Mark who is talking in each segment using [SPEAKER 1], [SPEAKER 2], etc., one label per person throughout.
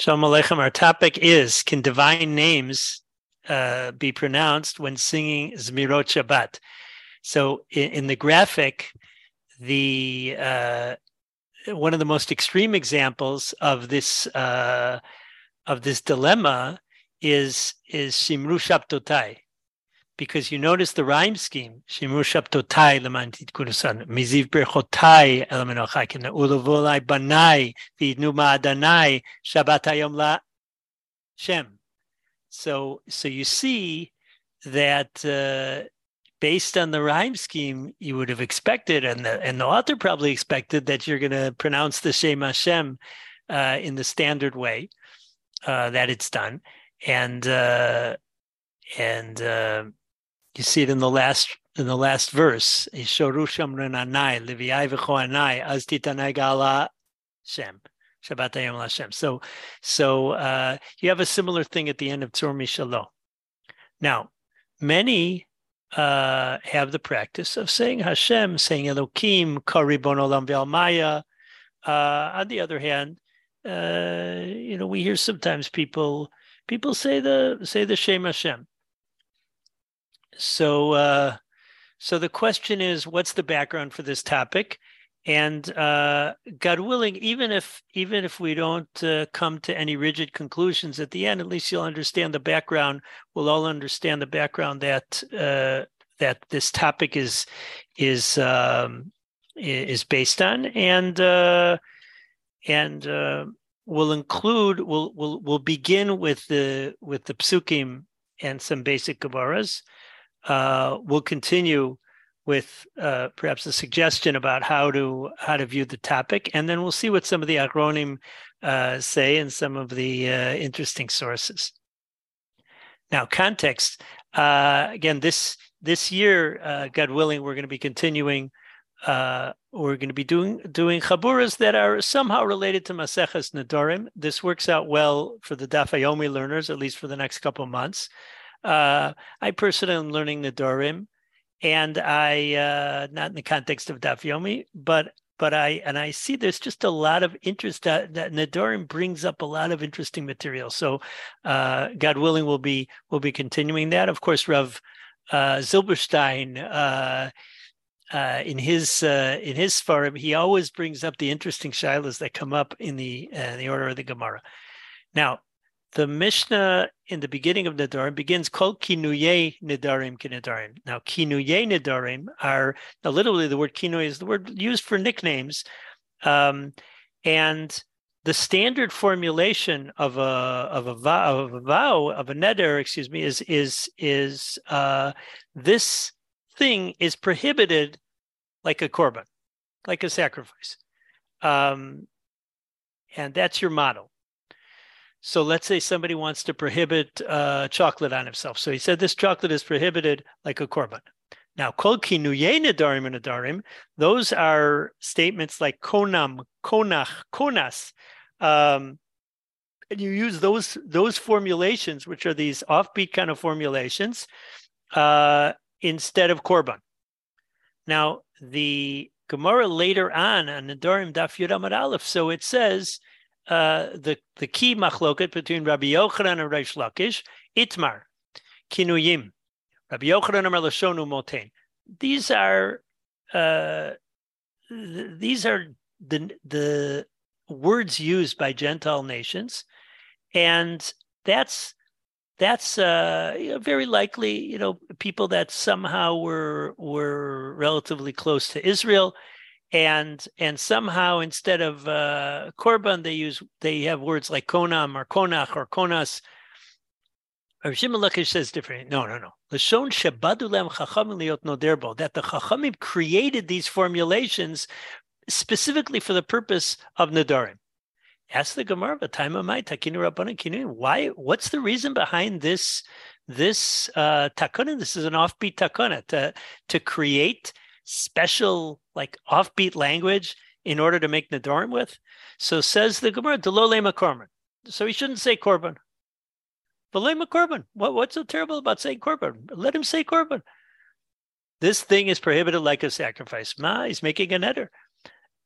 [SPEAKER 1] Shalom Aleichem. Our topic is Can divine names uh, be pronounced when singing Zmirot Shabbat? So, in, in the graphic, the uh, one of the most extreme examples of this uh, of this dilemma is is Shimru Shabtotai because you notice the rhyme scheme. Kunusan. Miziv banai vidnu ma'adanai Shabbat hayom la Shem. So, so you see that uh, based on the rhyme scheme, you would have expected, and the and the author probably expected that you're going to pronounce the Shema Shem Hashem uh, in the standard way uh, that it's done, and uh, and uh, you see it in the last in the last verse. Shem. Hashem. So, so uh, you have a similar thing at the end of Tzur Mishalo. Now, many uh, have the practice of saying Hashem, saying Elokim, Karibon Olam Maya. Uh, on the other hand, uh, you know, we hear sometimes people people say the say the Shem Hashem. So, uh, so the question is, what's the background for this topic? And uh, God willing, even if even if we don't uh, come to any rigid conclusions at the end, at least you'll understand the background. We'll all understand the background that uh, that this topic is is um, is based on, and uh, and uh, we'll include we'll we'll we'll begin with the with the psukim and some basic gemaras uh, we'll continue with uh, perhaps a suggestion about how to how to view the topic, and then we'll see what some of the Achronim uh, say and some of the uh, interesting sources. Now, context. Uh, again, this this year, God willing, we're going to be continuing. Uh, we're going to be doing doing chaburas that are somehow related to Maseches Nedarim. This works out well for the Daf Yomi learners, at least for the next couple months. Uh, I personally am learning Nedarim, and I uh, not in the context of Daf Yomi, but but I and I see there's just a lot of interest that, that Nedarim brings up a lot of interesting material. So, uh, God willing, we'll be we'll be continuing that. Of course, Rav uh, Zilberstein. Uh, uh, in his uh, in his forum, he always brings up the interesting shilas that come up in the uh, the order of the Gemara. Now, the Mishnah in the beginning of Nedarim begins Kol Kinuye Nedarim Kinedarim. Now, Kinuye Nedarim are now literally the word Kinuye is the word used for nicknames, um, and the standard formulation of a of a vow of a vow of a neder, excuse me, is is is uh, this thing is prohibited like a korban, like a sacrifice, um, and that's your model. So let's say somebody wants to prohibit uh, chocolate on himself. So he said this chocolate is prohibited like a korban. Now, kol kinuye nedarim and nedarim, those are statements like konam, konach, konas. Um, and you use those those formulations, which are these offbeat kind of formulations, uh, instead of korban. Now, the Gemara later on on Nedarim Daf Yud Aleph, so it says uh, the the key machloket between Rabbi Yochanan and Reish Lakish, itmar, kinuyim. Rabbi Yochanan and Lashonu motain. These are uh, th- these are the the words used by Gentile nations, and that's that's uh, very likely you know people that somehow were were relatively close to Israel and and somehow instead of uh, korban they use they have words like konam or konach or konas. Or Shimon says different. No, no, no. Lashon shabadulem chachamim liot noderbo. That the chachamim created these formulations specifically for the purpose of nadarim. Ask the Gemara, time of my takinu rabbanan kinu. Why? What's the reason behind this? This uh, takuna. This is an offbeat takuna to to create special like offbeat language in order to make Nadarim with. So says the Gemara, Delolema Korban. So he shouldn't say Korban. Velema Korban. What, what's so terrible about saying Korban? Let him say Korban. This thing is prohibited like a sacrifice. Ma, he's making a netter.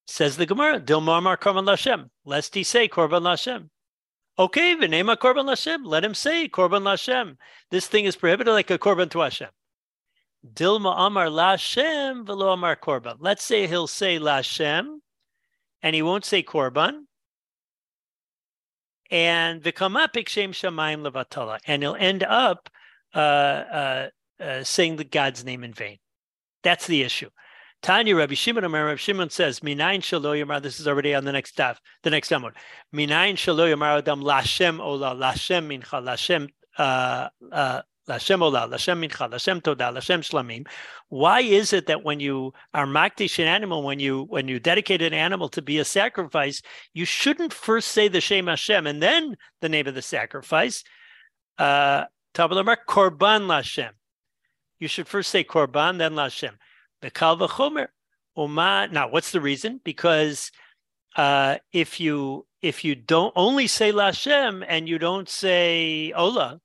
[SPEAKER 1] Says the Gemara, Dilmarmar Korban Lashem, lest he say Korban Lashem. Okay, v'nema korban Lashem. Let him say korban Lashem. This thing is prohibited like a korban to Hashem. Dilma Amar Lashem velo Amar korban. Let's say he'll say Lashem, and he won't say korban. And v'kamapik shem shamayim levatala, and he'll end up uh, uh, uh, saying the God's name in vain. That's the issue. Tanya Rabbi Shimon Amar Rabbi Shimon says, Minayin shalo yamar, this is already on the next staff, the next amud. Minayin shalo yamar adam lashem ola, lashem mincha, lashem, uh, uh, Lashem ola, Lashem mincha, Lashem toda, Lashem shlamim. Why is it that when you are makdish an animal, when you when you dedicate an animal to be a sacrifice, you shouldn't first say the Shem Hashem and then the name of the sacrifice? Uh, korban Lashem. You should first say korban, then Lashem. The Kal V'chomer. Uma. Now, what's the reason? Because uh, if you if you don't only say Lashem and you don't say Ola,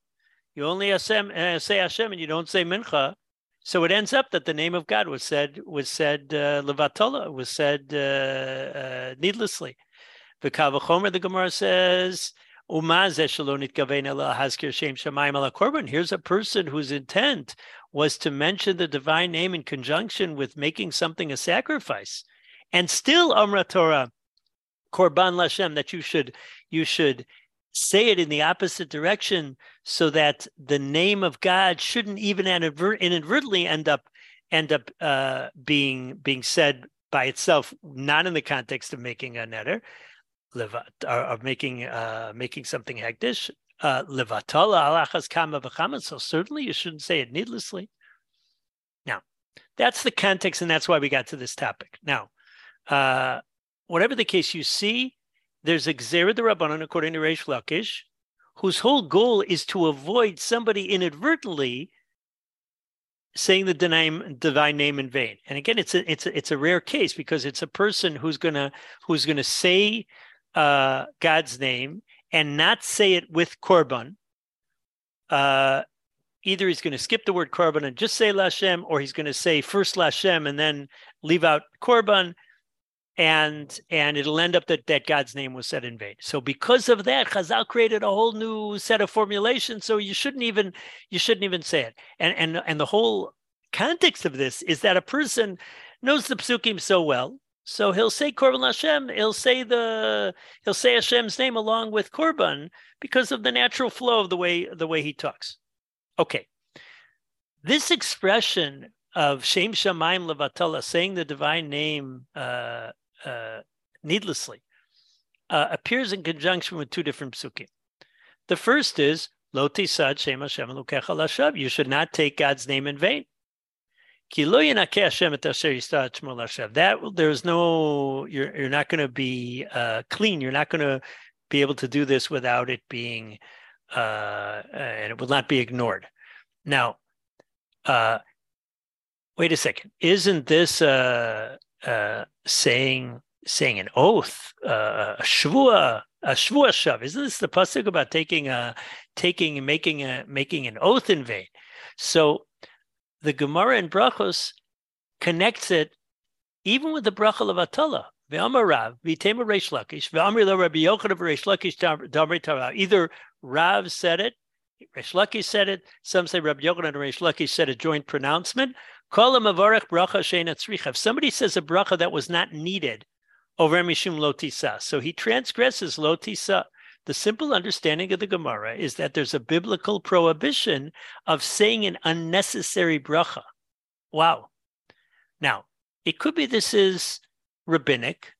[SPEAKER 1] you only uh, say Hashem and you don't say Mincha, so it ends up that the name of God was said was said uh, levatola was said uh, uh, needlessly. The Kavachomer, the Gemara says, Here's a person whose intent was to mention the divine name in conjunction with making something a sacrifice. And still Amra Torah, Korban Lashem, that you should you should say it in the opposite direction so that the name of God shouldn't even inadvertently end up end up uh, being being said by itself, not in the context of making a netter, of making uh, making something hektish. Uh, levatala. So certainly you shouldn't say it needlessly. Now, that's the context, and that's why we got to this topic. Now, uh, whatever the case, you see, there's a Gzera the Rabbanon according to Reish Lakish, whose whole goal is to avoid somebody inadvertently saying the divine, divine name in vain. And again, it's a it's a, it's a rare case because it's a person who's gonna who's gonna say uh, God's name and not say it with korban, uh, either he's going to skip the word korban and just say Lashem, or he's going to say first Lashem and then leave out korban, and and it'll end up that that God's name was said in vain. So because of that, Chazal created a whole new set of formulations. So you shouldn't even you shouldn't even say it. And and and the whole context of this is that a person knows the psukim so well so he'll say Korban Hashem. He'll say the he'll say Hashem's name along with Korban because of the natural flow of the way the way he talks. Okay, this expression of Shem Shamaim Levatala, saying the divine name uh, uh, needlessly, uh, appears in conjunction with two different psukim. The first is Lo Tisad Shem Hashem You should not take God's name in vain. That there's no you're you're not going to be uh, clean. You're not going to be able to do this without it being uh, and it will not be ignored. Now, uh, wait a second. Isn't this uh, uh, saying saying an oath, uh, a shvua, a shvua shav? Isn't this the pasuk about taking a taking making a making an oath in vain? So the Gemara in Brachos connects it even with the bracha of Atala. Either Rav said it, Reish Lakish said it, some say Rabbi Yochanan and Reish Lakish said a joint pronouncement. Avarech Bracha Shein Tzricha. If somebody says a bracha that was not needed, over Mishum Lotisa, so he transgresses Lotisa. The simple understanding of the Gemara is that there's a biblical prohibition of saying an unnecessary bracha. Wow. Now, it could be this is rabbinic,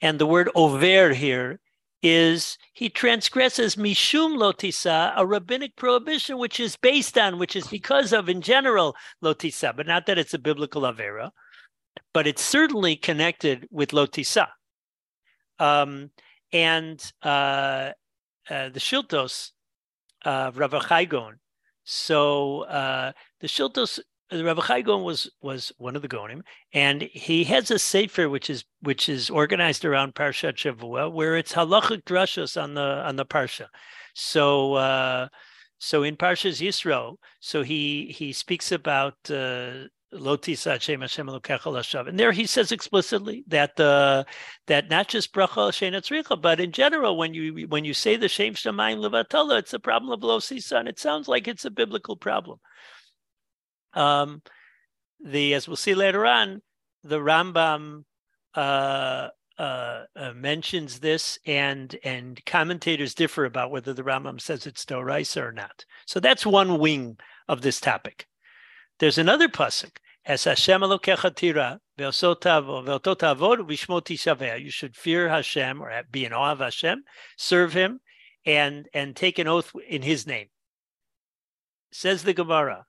[SPEAKER 1] and the word over here is he transgresses mishum lotisa, a rabbinic prohibition, which is based on, which is because of, in general, lotisa, but not that it's a biblical avera, but it's certainly connected with lotisa. Um, and uh, uh, the Shiltos of Rav Achai So uh, the Shiltos, the Rav Achai was was one of the Gonim, and he has a sefer which is which is organized around Parshat Shavua, where it's halachic drashos on the on the parsha. So. Uh, so in Parshas Yisro, so he he speaks about uh, And there he says explicitly that uh, that not just bracha Shein Tzricha, but in general, when you when you say the Shem Shemayim Levatala, it's a problem of Losisa, and it sounds like it's a biblical problem. Um, the as we'll see later on, the Rambam uh, uh, uh, mentions this, and and commentators differ about whether the Rambam says it's Doraisa or not. So that's one wing of this topic. There's another pasuk. As Hashem Elokecha You should fear Hashem or be in awe of Hashem, serve Him, and and take an oath in His name. Says the Gemara,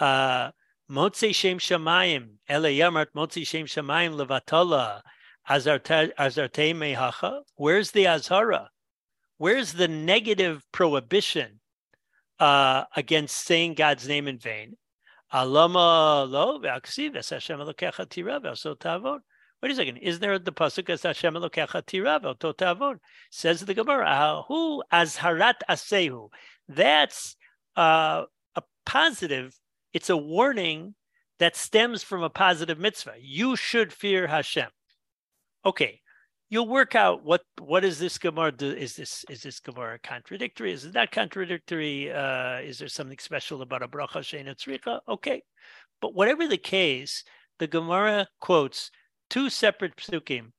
[SPEAKER 1] Motzi Shem Shamayim, Ele Yamart Motzi Shem Shamayim Azarte Mehacha. Where's the Azhara? Where's the negative prohibition uh, against saying God's name in vain? Alama lo Hashem elokecha. Wait a second. Isn't there the pasuk as Hashem elokecha? Says the Gemara, who azharat asehu. That's uh, a positive. It's a warning that stems from a positive mitzvah. You should fear Hashem. Okay, you'll work out what what is this Gemara? Is this is this Gemara contradictory? Is it not contradictory? Uh, is there something special about a bracha sheina tzricha? Okay, but whatever the case, the Gemara quotes two separate psukim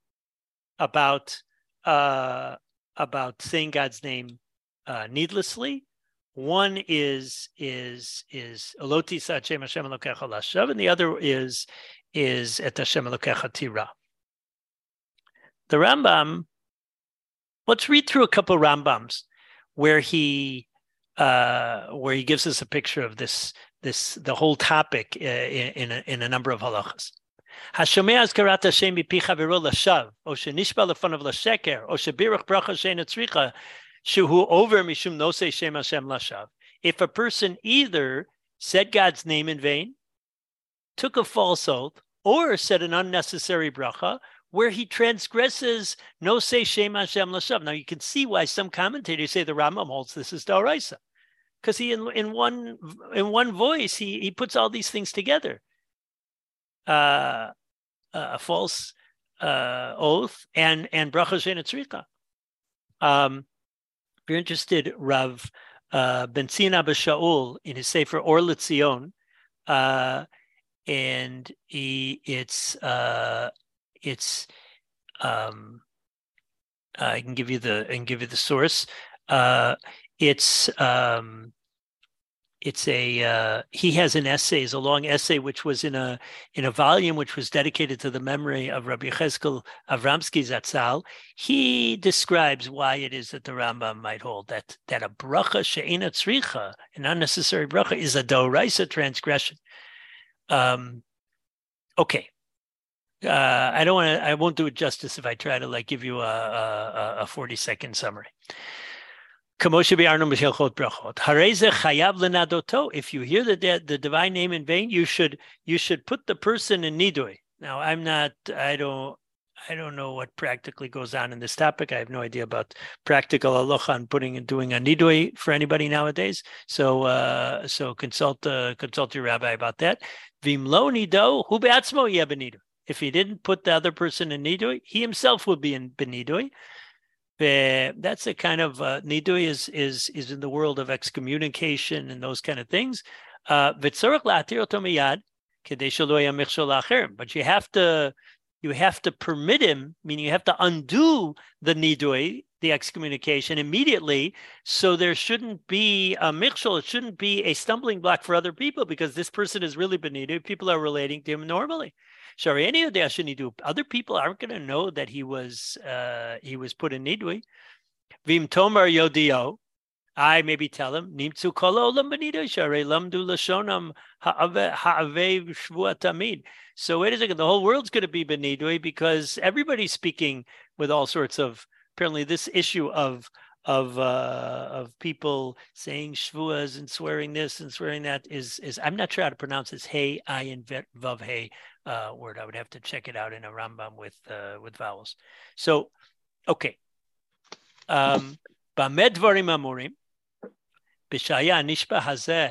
[SPEAKER 1] about uh, about saying God's name uh, needlessly. One is is is Eloti Sachem Hashem Elokecha Lashav, and the other is is Et Hashem Elokecha Tira. The Rambam. Let's read through a couple Rambams where he uh, where he gives us a picture of this this the whole topic uh, in, in a, in a number of halachas. Hashomea azkarat Hashem mipicha v'ro lashav, o shenishba lefanav lasheker, o shebirach bracha sheinatzricha, over mishum shem Hashem lashav. If a person either said God's name in vain, took a false oath, or said an unnecessary bracha, where he transgresses no say shem Hashem lashav. Now you can see why some commentators say the Rambam holds this is daraisa, because he in, in one in one voice he he puts all these things together. Uh, uh a false uh, oath and and bracha shenetzrika. Um, if you're interested, Rav uh, Ben Zion Abba Shaul in his Sefer Or Litzion, uh, and he it's uh, it's um, I can give you the and give you the source. Uh, it's um, it's a uh, he has an essay, is a long essay which was in a in a volume which was dedicated to the memory of Rabbi Cheskel Avramsky Zatzal. He describes why it is that the Rambam might hold that that a bracha she'ena tzricha, an unnecessary bracha, is a doraisa transgression. Um, okay, uh, I don't want to. I won't do it justice if I try to like give you a a, a forty second summary. If you hear the, the divine name in vain, you should you should put the person in nidui. Now, I'm not. I don't. I don't know what practically goes on in this topic. I have no idea about practical aloha on putting and doing a nidui for anybody nowadays. So, uh, so consult uh, consult your rabbi about that. Vimlo nido hu. If he didn't put the other person in nidui, he himself would be in benidui. That's a kind of uh, nidui is is is in the world of excommunication and those kind of things. Uh, but you have to you have to permit him, meaning you have to undo the nidui, the excommunication immediately. So there shouldn't be a mixel. It shouldn't be a stumbling block for other people because this person is really benidui. People are relating to him normally. Shariani Odashinidu. Other people aren't going to know that he was uh, he was put in Nidui. Vim Tomar Yodio. I maybe tell him Nimtsu Kolo Lambanida Share Lamdu Lashonam Ha'ave Shvuatamid. So wait a second, the whole world's going to be Benidui because everybody's speaking with all sorts of apparently this issue of of uh, of people saying shvuas and swearing this and swearing that is is I'm not sure how to pronounce this. Hey, I and vav hey uh, word. I would have to check it out in a Rambam with uh, with vowels. So, okay. Um, במה דברים אמורים? בשהיה הנשבע הזה,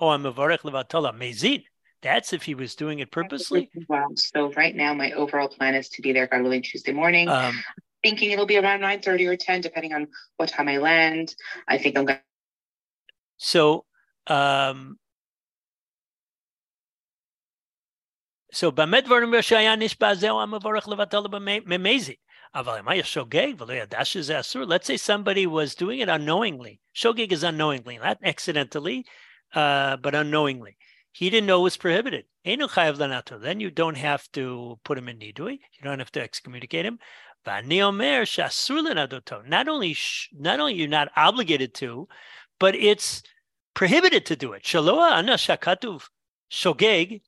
[SPEAKER 1] או המברך לבטלה, מזיד, That's if he was doing it purposely.
[SPEAKER 2] Wow. So right now, my overall plan is to be there, God willing, Tuesday morning. Um, thinking it'll be around 9 30 or 10, depending on what time I land. I think I'm going to.
[SPEAKER 1] So, um, so באמת דברים שהיה נשבע זהו המבורך לבטל במזיד. אבל מה שוגג ולא ידע שזה אסור? Let's say somebody was doing it unknowingly. Shogeg is unknowingly, not accidentally, uh, but unknowingly. He didn't know it was prohibited. Then you don't have to put him in nidui. You don't have to excommunicate him. Not only, not only you're not obligated to, but it's prohibited to do it. Shaloa ana shakatuv shogeg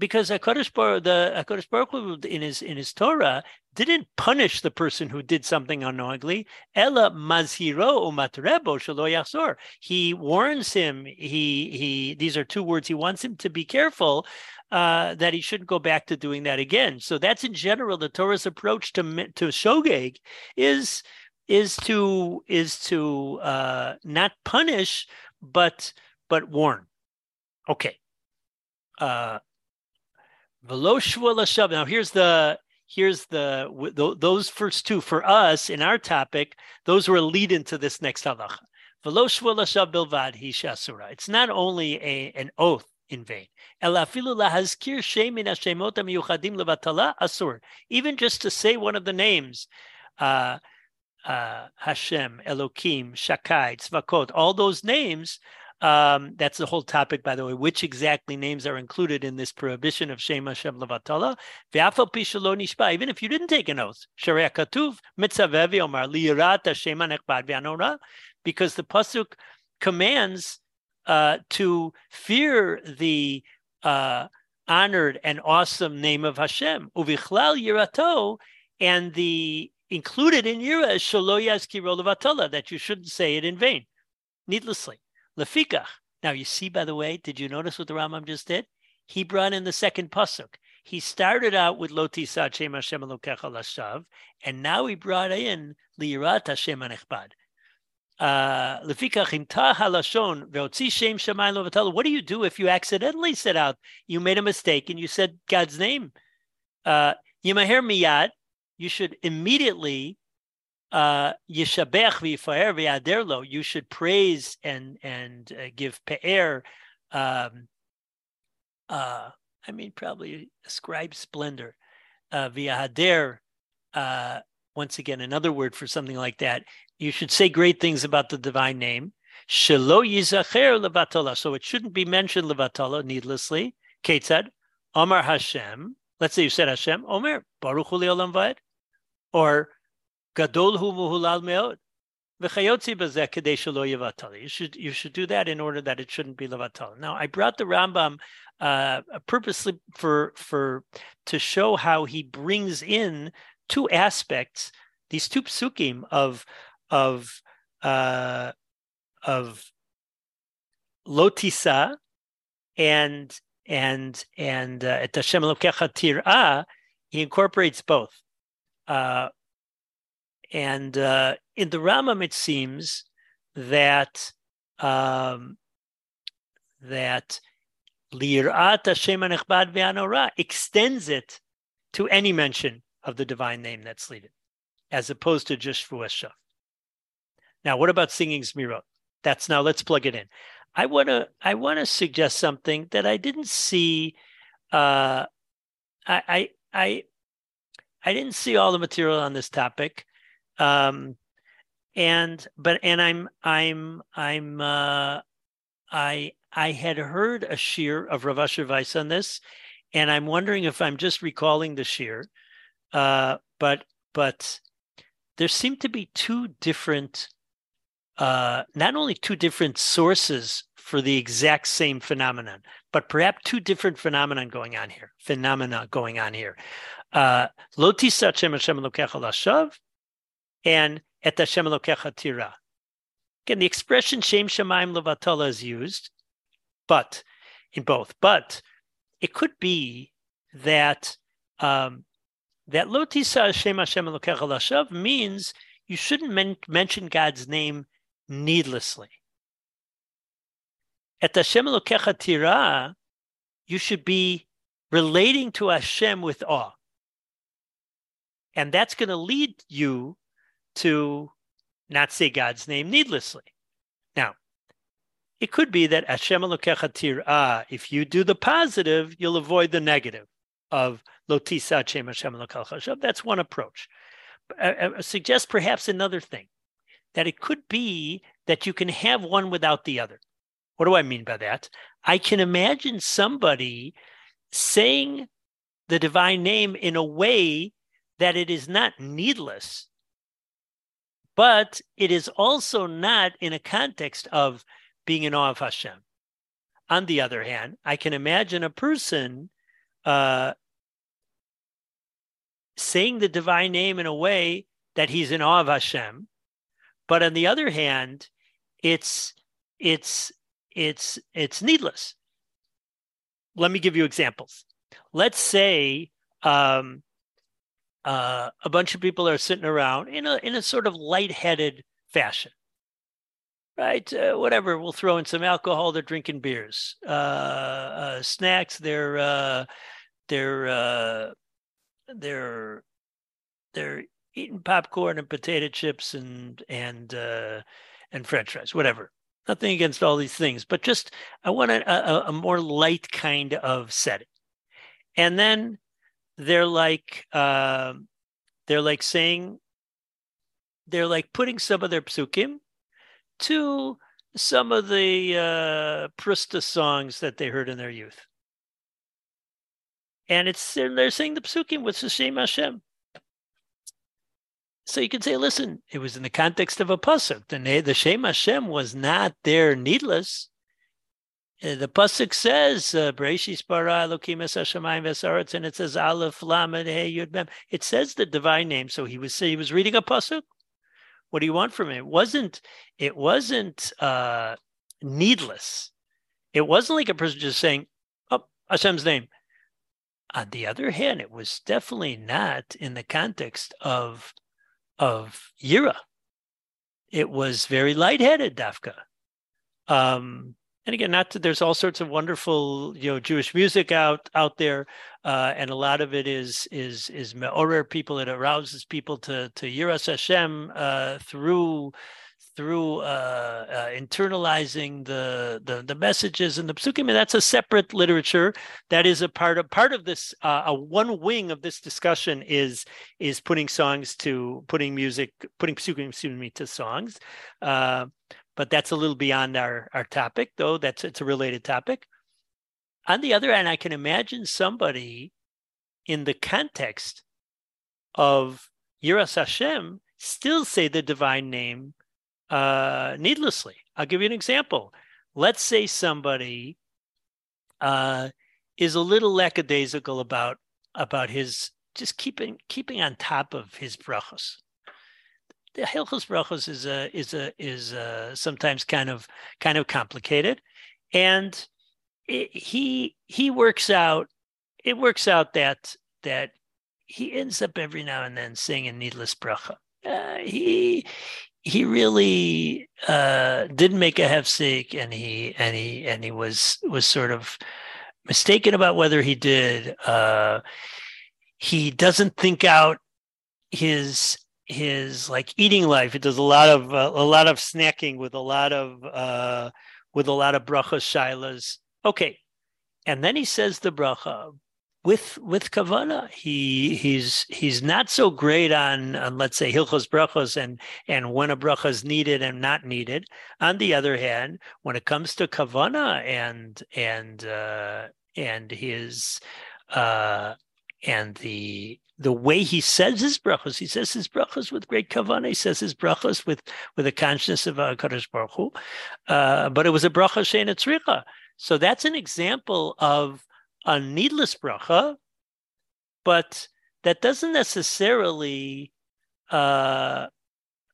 [SPEAKER 1] because Hakadosh Baruch, the Hakadosh Baruch in his in his Torah didn't punish the person who did something unknowingly. Ella mazhiro umatrebo shelo. He warns him. He he. These are two words. He wants him to be careful uh, that he shouldn't go back to doing that again. So that's in general the Torah's approach to to shogeg is is to is to uh, not punish but but warn. Okay. Uh, now here's the here's the those first two for us in our topic. Those were a lead into this next halacha. It's not only a, an oath in vain. Even just to say one of the names, uh, uh, Hashem, Elokim, Shakai, Tzvakot, all those names um, that's the whole topic, by the way. Which exactly names are included in this prohibition of Shema Shem Hashem Levatala? Even if you didn't take an oath, Sharia Katuv Mitzavevi Omar Lirat Hashem Anechbad because the pasuk commands uh, to fear the uh, honored and awesome name of Hashem. Uvichlal Yirato, and the included in Yira is Shalo Yazkiro Levatala, that you shouldn't say it in vain, needlessly. Lefikach. Now you see, by the way, did you notice what the Rambam just did? He brought in the second pasuk. He started out with Loti Shem Hashem Lashav, and now he brought in Lirat Hashem Anechbad. Uh, what do you do if you accidentally said out, you made a mistake and you said God's name? Uh, miyad, you should immediately uh. You should praise and and uh, give pe'er. Um, uh, I mean, probably ascribe splendor. Uh, v'yahader. Uh, once again, another word for something like that. You should say great things about the divine name. Shelo yizacher. So it shouldn't be mentioned levatola needlessly. Ketzad, Omar Hashem. Let's say you said Hashem, Omer, Baruch Hu Or You should you should do that in order that it shouldn't be levatal. Now I brought the Rambam uh, purposely for for to show how he brings in two aspects, these two psukim of of uh, of lotisa and and and uh. He incorporates both. Uh, and uh, in the Rambam, it seems that um, that lirat Hashem anechbad ve'anora extends it to any mention of the divine name that's leaded, as opposed to just Shvuashav. Now, what about singing Zmirot? That's now let's plug it in. I want to I want to suggest something that I didn't see. Uh, I I I I didn't see all the material on this topic. Um, and but and I'm I'm I'm uh, I I had heard a shiur of Rav Asher Weiss on this, and I'm wondering if I'm just recalling the shiur. Uh, but but there seem to be two different, uh, not only two different sources for the exact same phenomenon, but perhaps two different phenomenon going on here. Phenomena going on here. Uh, and et Hashem Elokecha tira. Again, the expression Shem Shemaim Levatala is used, but in both. But it could be that um, that Lotisa Shem Hashem Elokecha Lashav means you shouldn't men- mention God's name needlessly. Et Hashem Elokecha tira, you should be relating to Hashem with awe. And that's going to lead you to not say God's name needlessly. Now, it could be that Hashem ah, if you do the positive, you'll avoid the negative of Lotisa Hashem Hashem That's one approach. I, I suggest perhaps another thing that it could be that you can have one without the other. What do I mean by that? I can imagine somebody saying the divine name in a way that it is not needless, but it is also not in a context of being in awe of Hashem. On the other hand, I can imagine a person uh, saying the divine name in a way that he's in awe of Hashem, but on the other hand, it's it's it's it's needless. Let me give you examples. Let's say um, uh, a bunch of people are sitting around in a in a sort of lightheaded fashion, right? Uh, whatever. We'll throw in some alcohol. They're drinking beers, uh, uh snacks. They're uh, they're uh, they're they're eating popcorn and potato chips and and and French fries, whatever. Nothing against all these things, but just I want a, a, a more light kind of setting. And then they're like uh, they're like saying they're like putting some of their psukim to some of the uh, Prusta songs that they heard in their youth. And it's and they're saying the psukim with Hashem Hashem. So you can say, listen, it was in the context of a pasuk. The, the Shem Hashem was not there needless. Uh, the pasuk says, uh, "Bereshis bara Elokim es hashamayim v'saretz," and it says Aleph Lamed Hey Yud Mem. It says the divine name. So he was he was reading a pasuk. What do you want from him? It wasn't it wasn't uh, needless. It wasn't like a person just saying, "Oh, Hashem's name." On the other hand, it was definitely not in the context of of Yira. It was very lightheaded, Dafka. Um, and again, not to, there's all sorts of wonderful, you know, Jewish music out out there, uh, and a lot of it is is is me'orer people. It arouses people to to Yiras Hashem uh, through through uh, uh, internalizing the, the, the messages and the psukim, and that's a separate literature. That is a part of part of this. Uh, a one wing of this discussion is is putting songs to putting music, putting psukim, excuse me, to songs. But that's a little beyond our our topic, though. That's it's a related topic. On the other hand, I can imagine somebody in the context of Yiras Hashem still say the divine name uh, needlessly. I'll give you an example. Let's say somebody uh, is a little lackadaisical about about his just keeping keeping on top of his brachos. The Hilchos brachos is a is a is a, sometimes kind of kind of complicated, and it, he he works out. It works out that that he ends up every now and then saying a needless bracha. Uh, he he really uh, didn't make a hefsek, and he and he and he was was sort of mistaken about whether he did. Uh, he doesn't think out his his like eating life. It does a lot of uh, a lot of snacking with a lot of uh, with a lot of brachas shilas. Okay, and then he says the bracha, with with kavana he he's he's not so great on, on let's say hilchos brachos and and when a bracha is needed and not needed on the other hand when it comes to kavana and and uh and his uh and the the way he says his brachos, he says his brachos with great kavana. He says his brachos with with a consciousness of uh, Kadosh Baruch Hu. Uh, but it was a bracha shein So that's an example of a needless bracha, but that doesn't necessarily uh,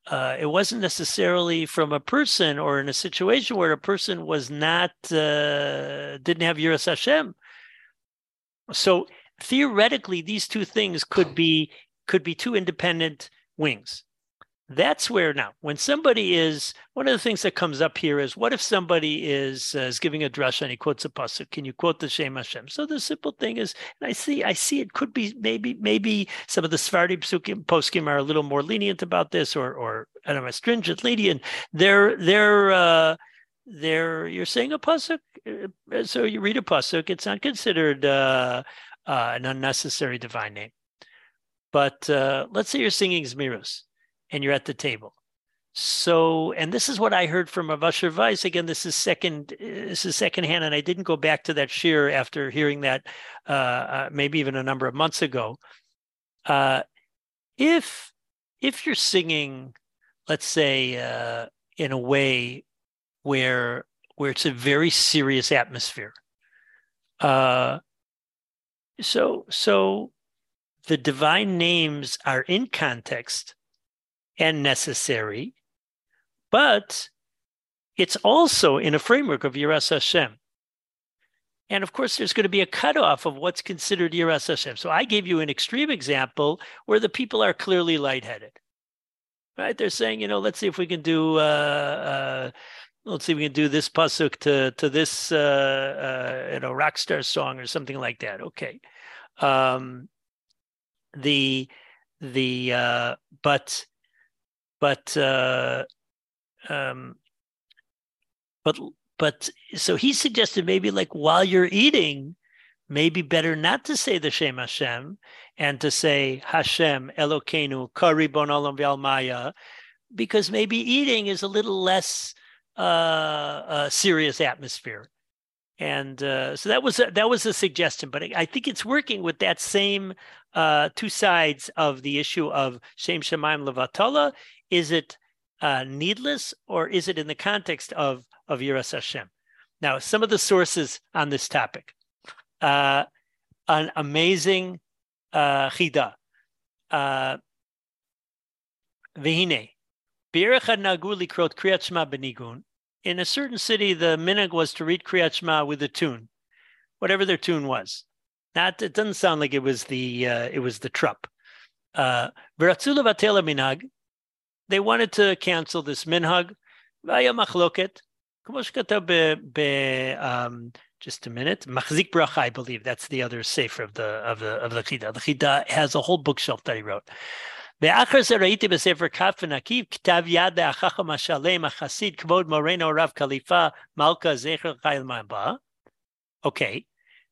[SPEAKER 1] uh, it wasn't necessarily from a person or in a situation where a person was not uh, didn't have Yiras Hashem. So theoretically, these two things could be could be two independent wings. that's where now when somebody is one of the things that comes up here is what if somebody is uh, is giving a drush and he quotes a pasuk? Can you quote the Shem Hashem? So the simple thing is and I see I see it could be maybe maybe some of the Sephardi poskim are a little more lenient about this or or I don't know stringent lenient. They're they're uh they're you're saying a pasuk? Uh, so you read a pasuk it's not considered uh, uh an unnecessary divine name but uh let's say you're singing Zmiros and you're at the table. So, and this is what I heard from Rav Weiss. Again, this is second, this is secondhand, and I didn't go back to that shir after hearing that, uh, uh, maybe even a number of months ago. Uh, if if you're singing, let's say, uh, in a way where where it's a very serious atmosphere, uh, so so the divine names are in context and necessary, but it's also in a framework of Yiras Hashem. And of course, there's going to be a cutoff of what's considered Yiras Hashem. So I gave you an extreme example where the people are clearly lightheaded. Right? They're saying, you know, let's see if we can do, uh, uh, let's see if we can do this pasuk to to this, uh, uh you know, rock star song or something like that. Okay. Um, the the uh, but but uh, um, but but so he suggested maybe like while you're eating, maybe better not to say the Shem Hashem and to say Hashem Elokeinu Karibon Olam Maya, because maybe eating is a little less uh, uh, serious atmosphere. And uh, so that was a, that was a suggestion, but I think it's working with that same uh, two sides of the issue of Shem Shemaim Levatala is it needless or is it in the context of of Yiras Hashem? Now, some of the sources on this topic. Uh, an amazing uh, chida. Uh, Vihine. Naguli krot Kriyat Shema benigun in a certain city, the minhag was to read Kriyat Shema with a tune, whatever their tune was. Not it doesn't sound like it was the uh, it was the trup. Uh, minhag. They wanted to cancel this minhag. Um, just a minute. Machzik bracha, I believe that's the other sefer of the of the of the chida. The chida has a whole bookshelf that he wrote. ואחר זה ראיתי בספר כף ונקיב כתב יד החכם השלם החסיד כבוד מורנו הרב קליפה מלכה זכר חייל מבא. Okay,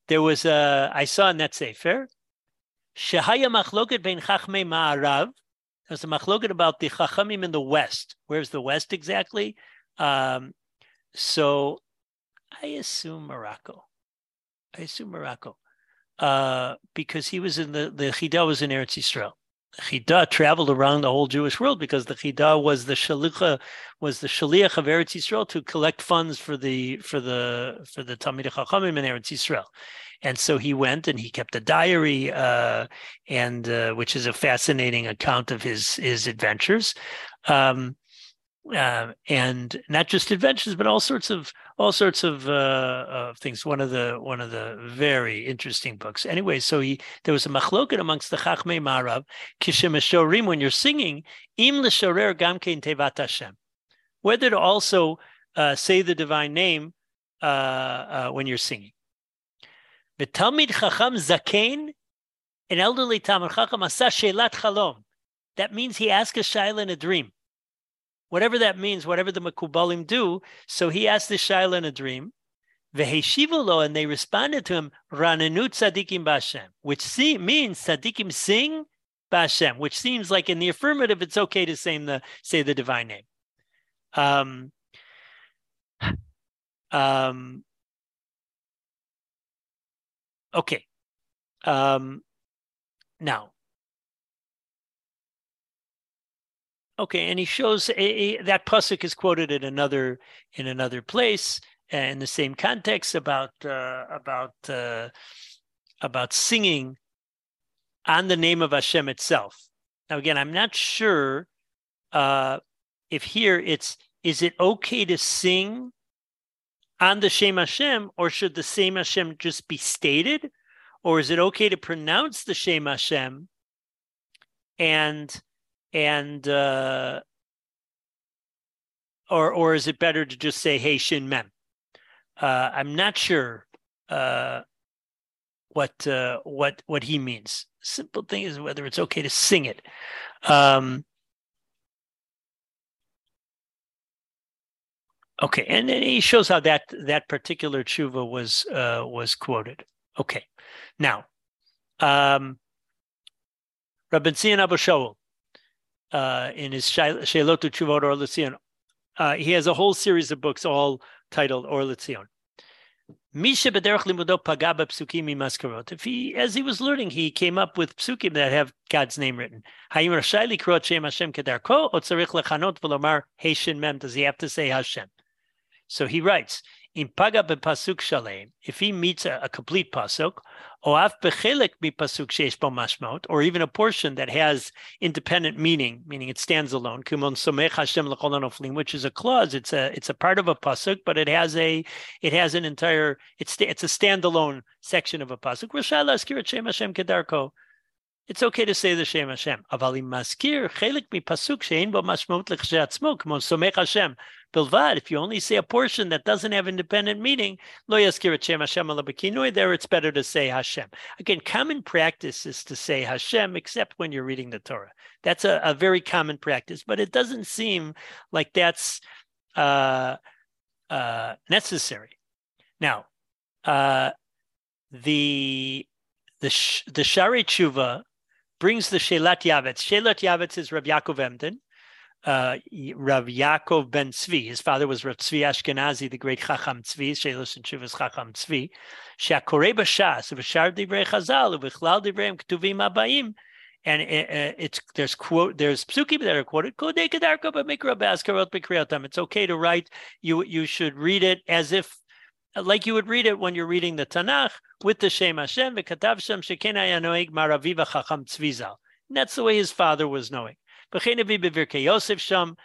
[SPEAKER 1] there was a, I saw in that sefer, שהיה מחלוקת בין חכמי מערב there's a machloket about the Chachamim in the West. Where's the West exactly? Um, so I assume Morocco. I assume Morocco. Uh, because he was in the, the Chida was in Eretz Yisrael. Chida traveled around the whole Jewish world because the Chida was the shalicha was the shaliach of Eretz Yisrael to collect funds for the for the for the Talmid Chachamim in Eretz Yisrael, and so he went and he kept a diary, uh, and uh, which is a fascinating account of his his adventures. Um, uh, and not just adventures, but all sorts of all sorts of, uh, of things. One of the one of the very interesting books. Anyway, so he there was a machloket amongst the Chachmei Marav kishem when you're singing im l'shorer gamkein tevat Hashem, whether to also uh, say the divine name uh, uh, when you're singing. The Talmid Chacham Zakein, an elderly Talmid Chacham, asa shelat chalom. That means he asked a shaila in a dream whatever that means, whatever the Makubalim do. So he asked the Shaila in a dream, Veheshivolo, and they responded to him, Rananut Sadikim Bashem, which see, means Sadikim sing Bashem, which seems like in the affirmative, it's okay to say the, say the divine name. Um, um, okay. Um, now, Okay, and he shows a, a, that pasuk is quoted in another in another place uh, in the same context about uh, about uh, about singing on the name of Hashem itself. Now, again, I'm not sure uh, if here it's is it okay to sing on the Shem Hashem, or should the same Hashem just be stated, or is it okay to pronounce the Shem Hashem and and uh, or or is it better to just say hey shin mem? Uh, I'm not sure uh, what uh, what what he means. Simple thing is whether it's okay to sing it. Um, okay, and then he shows how that that particular tshuva was uh, was quoted. Okay, now, um, Rabbi Zion Abu Shaul, uh, in his Shelot Tshuvot Or L'Tzion, uh, he has a whole series of books all titled Or maskarot. If he, as he was learning, he came up with psukim that have God's name written. Does he have to say Hashem? So he writes, in paga pasuk shalem, if he meets a, a complete pasuk, pasuk sheish bo mashmot, or even a portion that has independent meaning, meaning it stands alone, kumon somech Hashem which is a clause. It's a it's a part of a pasuk, but it has a it has an entire it's it's a standalone section of a pasuk it's okay to say the Shem Hashem. אבל maskir chelik חלק pasuk shein, בו משמעות לכשעצמו, כמו סומך Hashem. Bilvad, if you only say a portion that doesn't have independent meaning, lo יזכיר את Shem Hashem אלא בכינוי, there it's better to say Hashem. Again, common practice is to say Hashem, except when you're reading the Torah. That's a, a very common practice, but it doesn't seem like that's uh, uh, necessary. Now, uh, the the the Sha'arei Teshuva brings the Shelat Yavetz. Shelat Yavetz is Rav Yaakov Emden, uh, Rav Yaakov ben Tzvi. His father was Rav Tzvi Ashkenazi, the great Chacham Tzvi, Shelos and Shuvas Chacham Tzvi. She'akorei b'shas, v'shar divrei chazal, v'chlal divreim ktuvim abayim. And it, uh, it's there's quote there's psukim that are quoted. It's okay to write. You you should read it as if like you would read it when you're reading the Tanakh with the Shem Hashem, v'katav shem sheken noeg maraviva chacham tzvizal. And that's the way his father was knowing. V'chein avi bevirkei Yosef sham,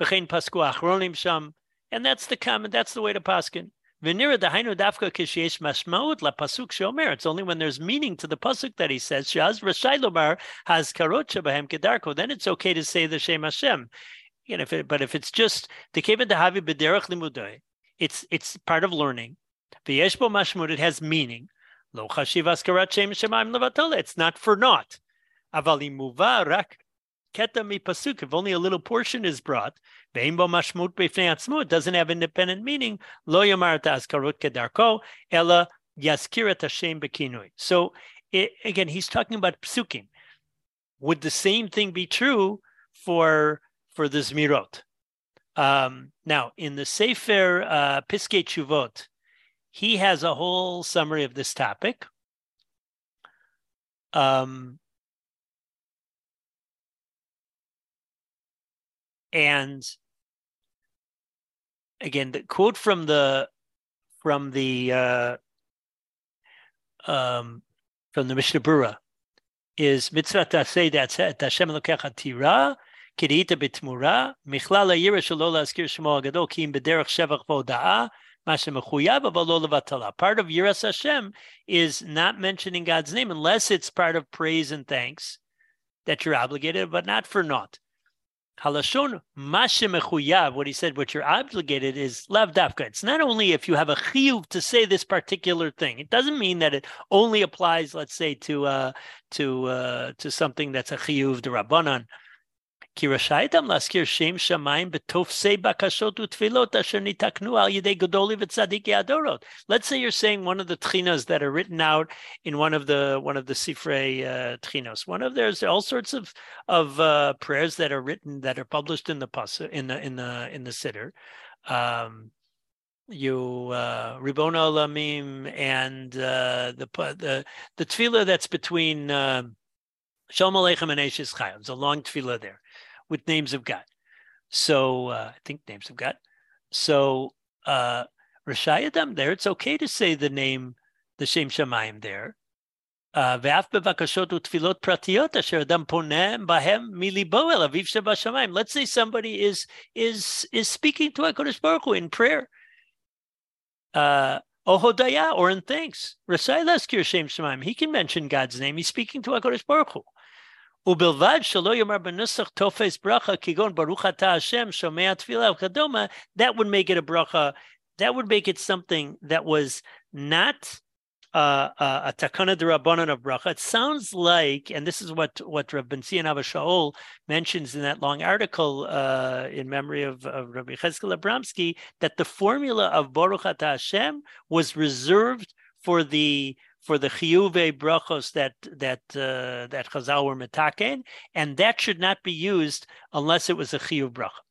[SPEAKER 1] v'chein pasku achronim sham. And that's the common, that's the way to paskin. V'nira dahainu dafka kisheyesh mashmaut la pasuk shomer. It's only when there's meaning to the pasuk that he says, shaz rashai lomar has karot shebahem kedarko. Then it's okay to say the Shem Hashem. Again, if it, but if it's just the kevin dahavi b'derech limudoi, it's it's part of learning. V'yeshbo mashmud, it has meaning. Lo chashiv shem shemaim levatole. It's not for naught. Avali muva rak keta mi pasuk. If only a little portion is brought, ve'imbo mashmut b'fnei It doesn't have independent meaning. Lo yomar askarut kedarko ela yaskirat Hashem bekinui. So it, again, he's talking about psukim. Would the same thing be true for for the zmirot? Um, now, in the Sefer uh, Piskei Teshuvot, he has a whole summary of this topic. Um, and again, the quote from the from the uh, um, from the Mishnah Berurah is mitzvah taseh that Hashem lokecha tira קראית בתמורה, מכלל הירא שלא להזכיר שמו הגדול, כי אם בדרך שבח והודאה, מה שמחויב, אבל לא לבטלה. Part of Yiras Hashem is not mentioning God's name unless it's part of praise and thanks that you're obligated, but not for naught. Halashon mashemechuyav, what he said, what you're obligated is lav dafka. It's not only if you have a chiyuv to say this particular thing. It doesn't mean that it only applies, let's say, to uh, to uh, to something that's a chiyuv the rabbanon. כי laskir אדם להזכיר שם שמיים בתופסי בקשות ותפילות אשר ניתקנו על ידי גדולי Let's say you're saying one of the trinas that are written out in one of the one of the sifrei uh, trinos. One of there's all sorts of of uh, prayers that are written that are published in the pas in the in the in the siddur. Um, you uh Ribon Olamim and uh, the the the tefillah that's between uh, Shalom Aleichem and Eishes Chayil. It's a long tefillah there with names of God. So uh, I think names of God. So uh, Rashayadam there, it's okay to say the name, the Shem Shamayim there. Uh, let's say somebody is is is speaking to HaKadosh Baruch Hu in prayer. Uh, Ohodaya, or in thanks. Rasai Shem. He can mention God's name. He's speaking to HaKadosh Baruch Hu. ובלבד שלא יאמר בנוסח תופס ברכה כגון ברוך אתה השם שומע תפילה וכדומה, that would make it a bracha, that would make it something that was not uh, uh, a takana derabanan of bracha. It sounds like, and this is what what Zion Abba Shaul mentions in that long article uh, in memory of, of Rabbi Cheskel Abramsky, that the formula of Baruch Ata Hashem was reserved for the for the chiyuve brachos that that uh, that Chazal were metaken, and that should not be used unless it was a chiyuv bracha.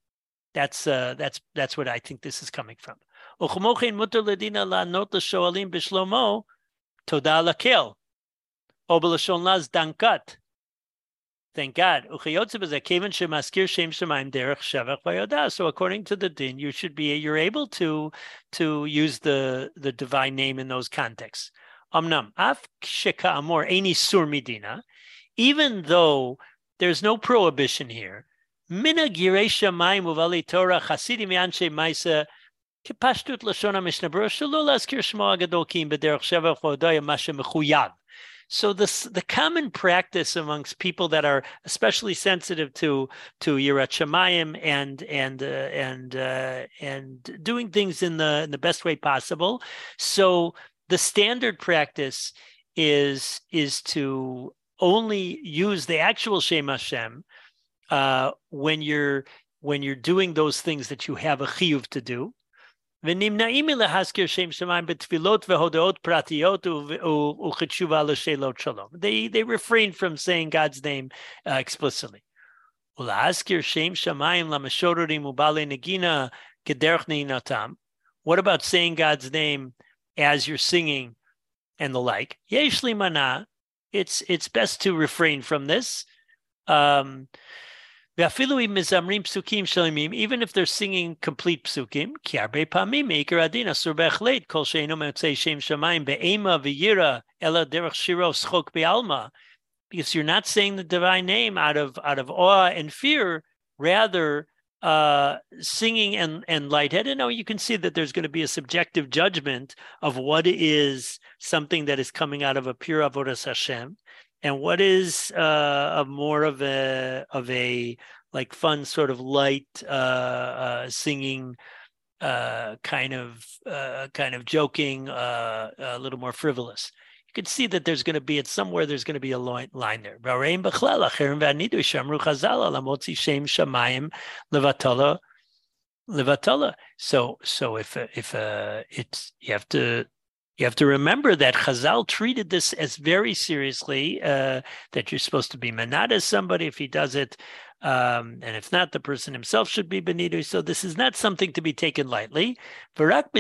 [SPEAKER 1] That's uh, that's that's what I think this is coming from. Thank God. So according to the din, you should be you're able to to use the the divine name in those contexts. Amnam, af amor any sur midina, even though there's no prohibition here, mina giresha maim uvali Torah chasidim yanshe maisa kipashtut lashon ha-mishnah shelo laskir shmo agadol b'derech shevach v'odaya masha mechuyav. So this the common practice amongst people that are especially sensitive to to Yirat Shemayim and and uh, and uh, and doing things in the in the best way possible. So the standard practice is is to only use the actual Shem Hashem uh, when you're when you're doing those things that you have a chiyuv to do. They they refrain from saying God's name uh, explicitly. What about saying God's name as you're singing and the like. Yeshli mana, it's it's best to refrain from this. Um, even if they're singing complete psukim, because you're not saying the divine name out of out of awe and fear, rather uh, singing and and lightheaded. No, you can see that there's going to be a subjective judgment of what is something that is coming out of a pure avodas Hashem, and what is uh, a more of a of a like fun sort of light uh, uh, singing. Uh, kind of, uh, kind of joking, uh, a little more frivolous you see that there's going to be at somewhere there's going to be a line, line there. So so if if uh, it's you have to you have to remember that Chazal treated this as very seriously. Uh, that you're supposed to be manada somebody if he does it um, and if not, the person himself should be benidui. So this is not something to be taken lightly. Sudot.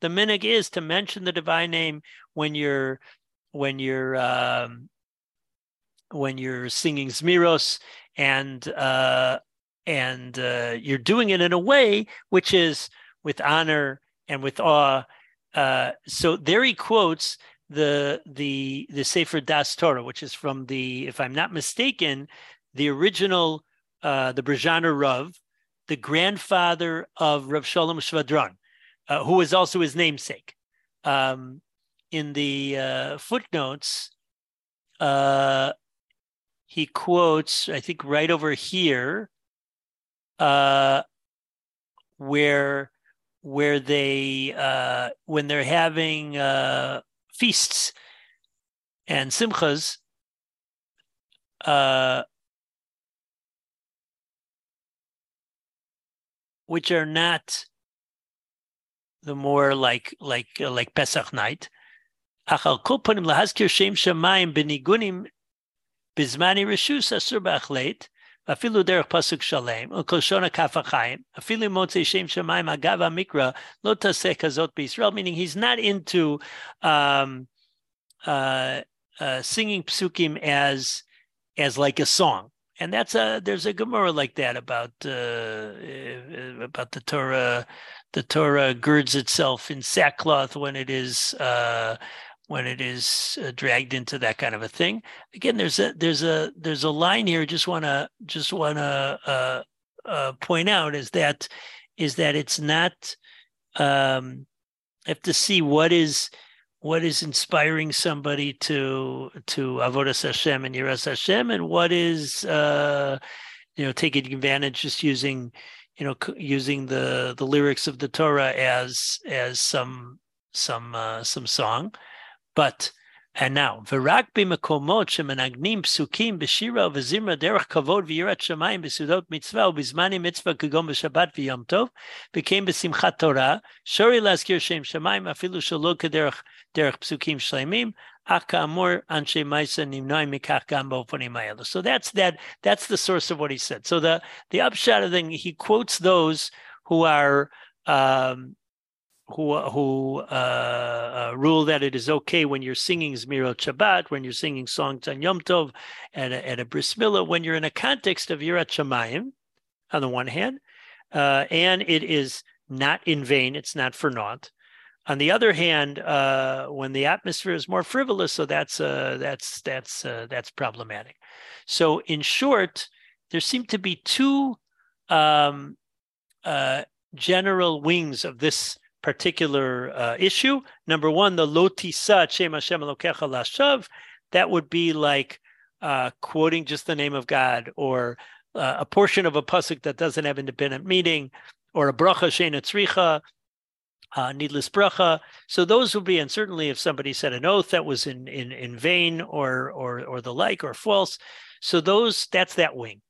[SPEAKER 1] The minig is to mention the divine name when you're when you're um, when you're singing zmiros and uh, and uh, you're doing it in a way which is with honor and with awe. Uh, so there he quotes the the the Sefer Das Torah, which is from the, if I'm not mistaken, the original uh, the Brezhaner Rav, the grandfather of Rav Shalom Shvadron, uh, who was also his namesake. Um, in the uh, footnotes, uh, he quotes, I think, right over here, uh, where where they uh, when they're having uh, feasts and simchas uh, which are not the more like like uh, like Pesach night. Achal kol panim lahazkir shem shamayim benigunim bizmani reshus asur b'achlet אפילו דרך פסוק שלם, וכלשון הכף החיים, אפילו מוצא שם שמיים אגב המקרא, לא תעשה כזאת בישראל, meaning he's not into um, uh, uh, singing psukim as as like a song. And that's a there's a Gemara like that about uh, about the Torah. The Torah girds itself in sackcloth when it is uh, when it is uh, dragged into that kind of a thing. Again, there's a there's a there's a line here. Just want to just want to uh, uh, point out is that is that it's not. Um, I have to see what is what is inspiring somebody to to avodas Hashem and yiras Hashem, and what is uh, you know taking advantage just using you know using the the lyrics of the Torah as as some some uh, some song, but and now, ורק במקומות שמנגנים פסוקים בשירה ובזמרה דרך כבוד ויראת שמיים בסעודות מצווה ובזמני מצווה כגון בשבת ויום טוב, וכן בשמחת תורה, שורי להזכיר שם שמיים אפילו שלא כדרך דרך פסוקים שלמים, אך כאמור אנשי מייסה נמנעים מכך גם באופנים האלו. So that's that, that's the source of what he said. So the, the upshot of the thing, he quotes those who are um, who who uh, uh, rule that it is okay when you're singing Zmirot Shabbat, when you're singing songs on Yom Tov, at a, at a bris milah, when you're in a context of Yirat Shamayim, on the one hand, uh, and it is not in vain, it's not for naught. On the other hand, uh, when the atmosphere is more frivolous, so that's uh, that's that's uh, that's problematic. So, in short, there seem to be two um, general wings of this particular uh, issue. Number one, the lotisa Shem Hashem Elokecha Lashav, that would be like uh, quoting just the name of God, or uh, a portion of a pasuk that doesn't have independent meaning, or a bracha shena tzricha, uh, needless bracha. So those would be, and certainly if somebody said an oath that was in in in vain or or or the like or false. So those that's that wing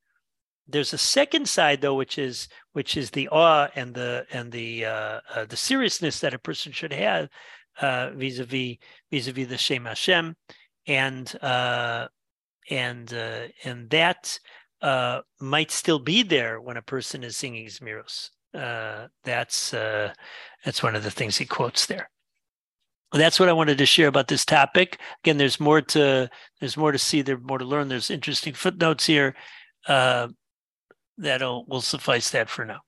[SPEAKER 1] there's a second side though which is which is the awe and the and the uh, uh, the seriousness that a person should have uh, vis-a-vis vis-a-vis the Shem Hashem and uh, and uh, and that might still be there when a person is singing Zmiros. that's that's one of the things he quotes there. That's what I wanted to share about this topic. Again, there's more to there's more to see, there's more to learn. There's interesting footnotes here. Uh, that'll will suffice that for now.